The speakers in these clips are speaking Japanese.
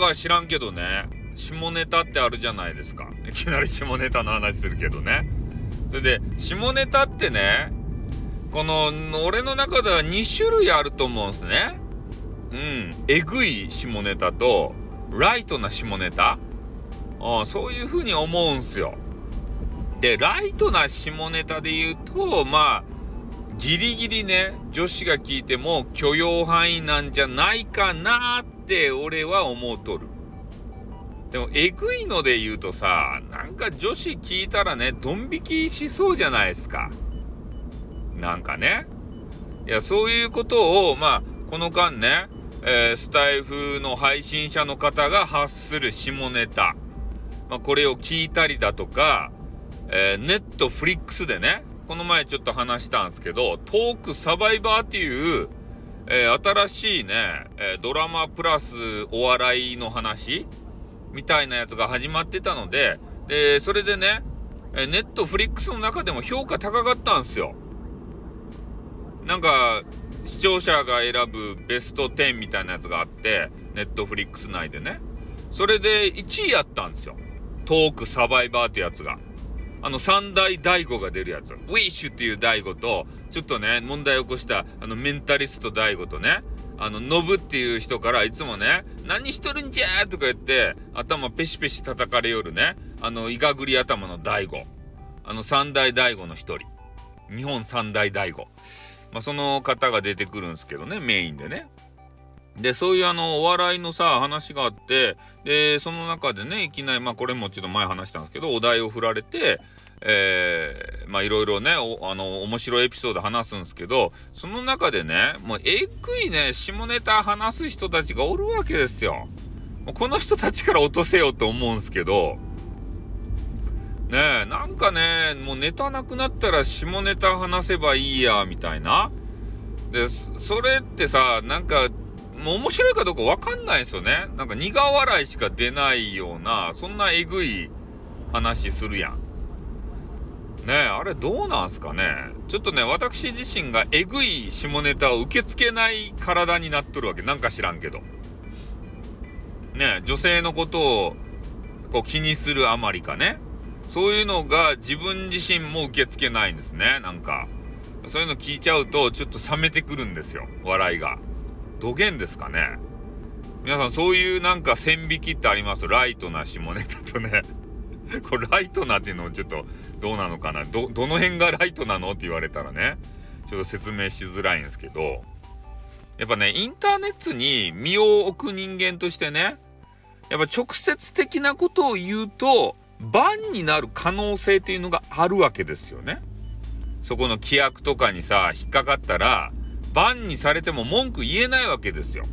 か知らんけどね、下ネタってあるじゃないですか。いきなり下ネタの話するけどね。それで、下ネタってね、この、俺の中では2種類あると思うんすね。うん。えぐい下ネタと、ライトな下ネタ。うん、そういう風に思うんすよ。で、ライトな下ネタで言うと、まあ、ギリギリね、女子が聞いても許容範囲なんじゃないかなって俺は思うとる。でも、えぐいので言うとさ、なんか女子聞いたらね、ドン引きしそうじゃないですか。なんかね。いや、そういうことを、まあ、この間ね、えー、スタイフの配信者の方が発する下ネタ。まあ、これを聞いたりだとか、えー、ネットフリックスでね、この前ちょっと話したんですけど、トークサバイバーっていう、えー、新しいね、えドラマプラスお笑いの話みたいなやつが始まってたので、で、それでね、えネットフリックスの中でも評価高かったんですよ。なんか、視聴者が選ぶベスト10みたいなやつがあって、ネットフリックス内でね。それで1位やったんですよ。トークサバイバーってやつが。あの三大大悟が出るやつ。ウィッシュっていう大悟と、ちょっとね、問題を起こしたあのメンタリスト大悟とね、あの、ノブっていう人からいつもね、何しとるんじゃとか言って、頭ペシペシ叩かれよるね、あの、いがぐり頭の大悟。あの、三大大悟の一人。日本三大大悟。まあ、その方が出てくるんですけどね、メインでね。で、そういうあの、お笑いのさ、話があって、で、その中でね、いきなり、まあこれもちょっと前話したんですけど、お題を振られて、えー、まあいろいろね、あの、面白いエピソード話すんですけど、その中でね、もうえぐいね、下ネタ話す人たちがおるわけですよ。もうこの人たちから落とせよって思うんですけど、ねえ、なんかね、もうネタなくなったら下ネタ話せばいいや、みたいな。で、それってさ、なんか、もう面白いかどうかわかんないですよね。なんか苦笑いしか出ないような、そんなえぐい話するやん。ねあれどうなんすかねちょっとね、私自身がえぐい下ネタを受け付けない体になっとるわけ。なんか知らんけど。ね女性のことをこう気にするあまりかね。そういうのが自分自身も受け付けないんですね。なんか。そういうの聞いちゃうとちょっと冷めてくるんですよ。笑いが。土源ですかね。皆さんそういうなんか線引きってあります？ライトな下ネタとね。これライトなっていうのちょっとどうなのかな？ど、どの辺がライトなの？って言われたらね、ちょっと説明しづらいんですけど、やっぱね、インターネットに身を置く人間としてね、やっぱ直接的なことを言うと、バンになる可能性っていうのがあるわけですよね。そこの規約とかにさ、引っかかったら、バンにされても文句言えないわけですよ。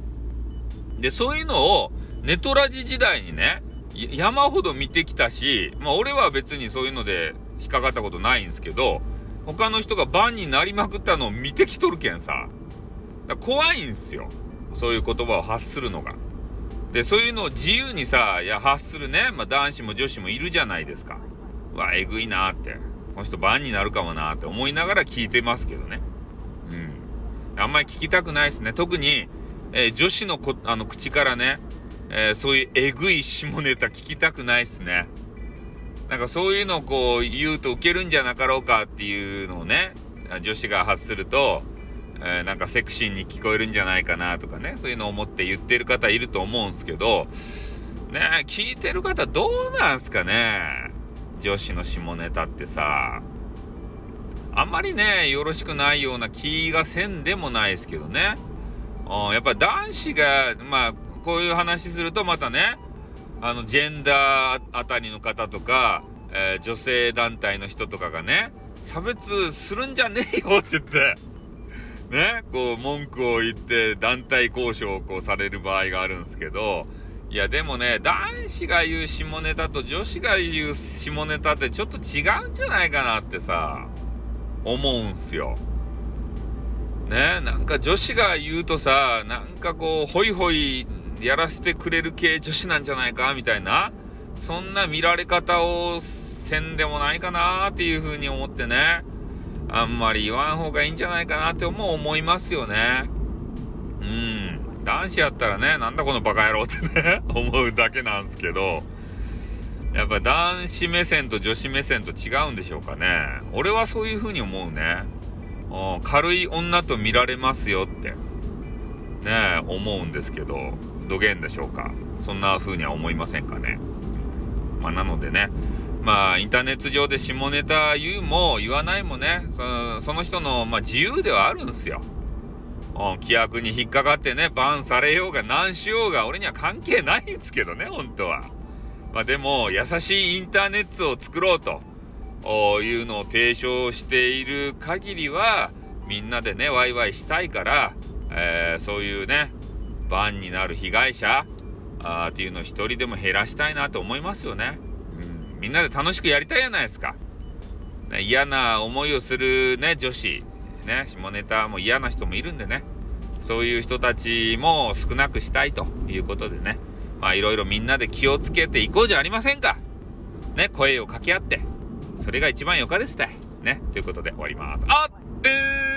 で、そういうのをネトラジ時代にね、山ほど見てきたし、まあ俺は別にそういうので引っかかったことないんですけど、他の人がバンになりまくったのを見てきとるけんさ。怖いんすよ。そういう言葉を発するのが。で、そういうのを自由にさ、いや、発するね、まあ男子も女子もいるじゃないですか。わ、えぐいなって。この人バンになるかもなって思いながら聞いてますけどね。うん。あんまり聞きたくないですね。特に、えー、女子のこあの口からね、えー、そういうえぐい下ネタ聞きたくないっすね。なんかそういうのをこう言うとウケるんじゃなかろうかっていうのをね、女子が発すると、えー、なんかセクシーに聞こえるんじゃないかなとかね、そういうのを思って言ってる方いると思うんですけど、ね聞いてる方どうなんすかね？女子の下ネタってさ、あんまりね、よろしくないような気がせんでもないですけどね。うん、やっぱ男子が、まあ、こういう話するとまたね、あの、ジェンダーあたりの方とか、えー、女性団体の人とかがね、差別するんじゃねえよって言って、ね、こう、文句を言って団体交渉をこうされる場合があるんですけど、いや、でもね、男子が言う下ネタと女子が言う下ネタってちょっと違うんじゃないかなってさ、思うんすよ。ね、なんか女子が言うとさ、なんかこう、ホイホイやらせてくれる系女子なんじゃないかみたいな、そんな見られ方をせんでもないかなっていうふうに思ってね、あんまり言わん方がいいんじゃないかなっても思いますよね。うん。男子やったらね、なんだこのバカ野郎ってね 思うだけなんですけど、やっぱ男子目線と女子目線と違うんでしょうかね。俺はそういう風に思うね。軽い女と見られますよって、ね思うんですけど、どげんでしょうか。そんな風には思いませんかね。まあ、なのでね、まあ、インターネット上で下ネタ言うも言わないもね、そのその人の、まあ、自由ではあるんすよ。うん、規約に引っかかってね、バンされようが何しようが俺には関係ないんですけどね、本当は。まあでも、優しいインターネットを作ろうというのを提唱している限りは、みんなでね、ワイワイしたいから、えー、そういうね、バンになる被害者あっていうのを一人でも減らしたいなと思いますよね。うんみんなで楽しくやりたいじゃないですか。ね、嫌な思いをするね、女子、ね、下ネタも嫌な人もいるんでね、そういう人たちも少なくしたいということでね、まあいろいろみんなで気をつけていこうじゃありませんか。ね、声を掛け合って、それが一番よかですたい。ね、ということで終わります。あってー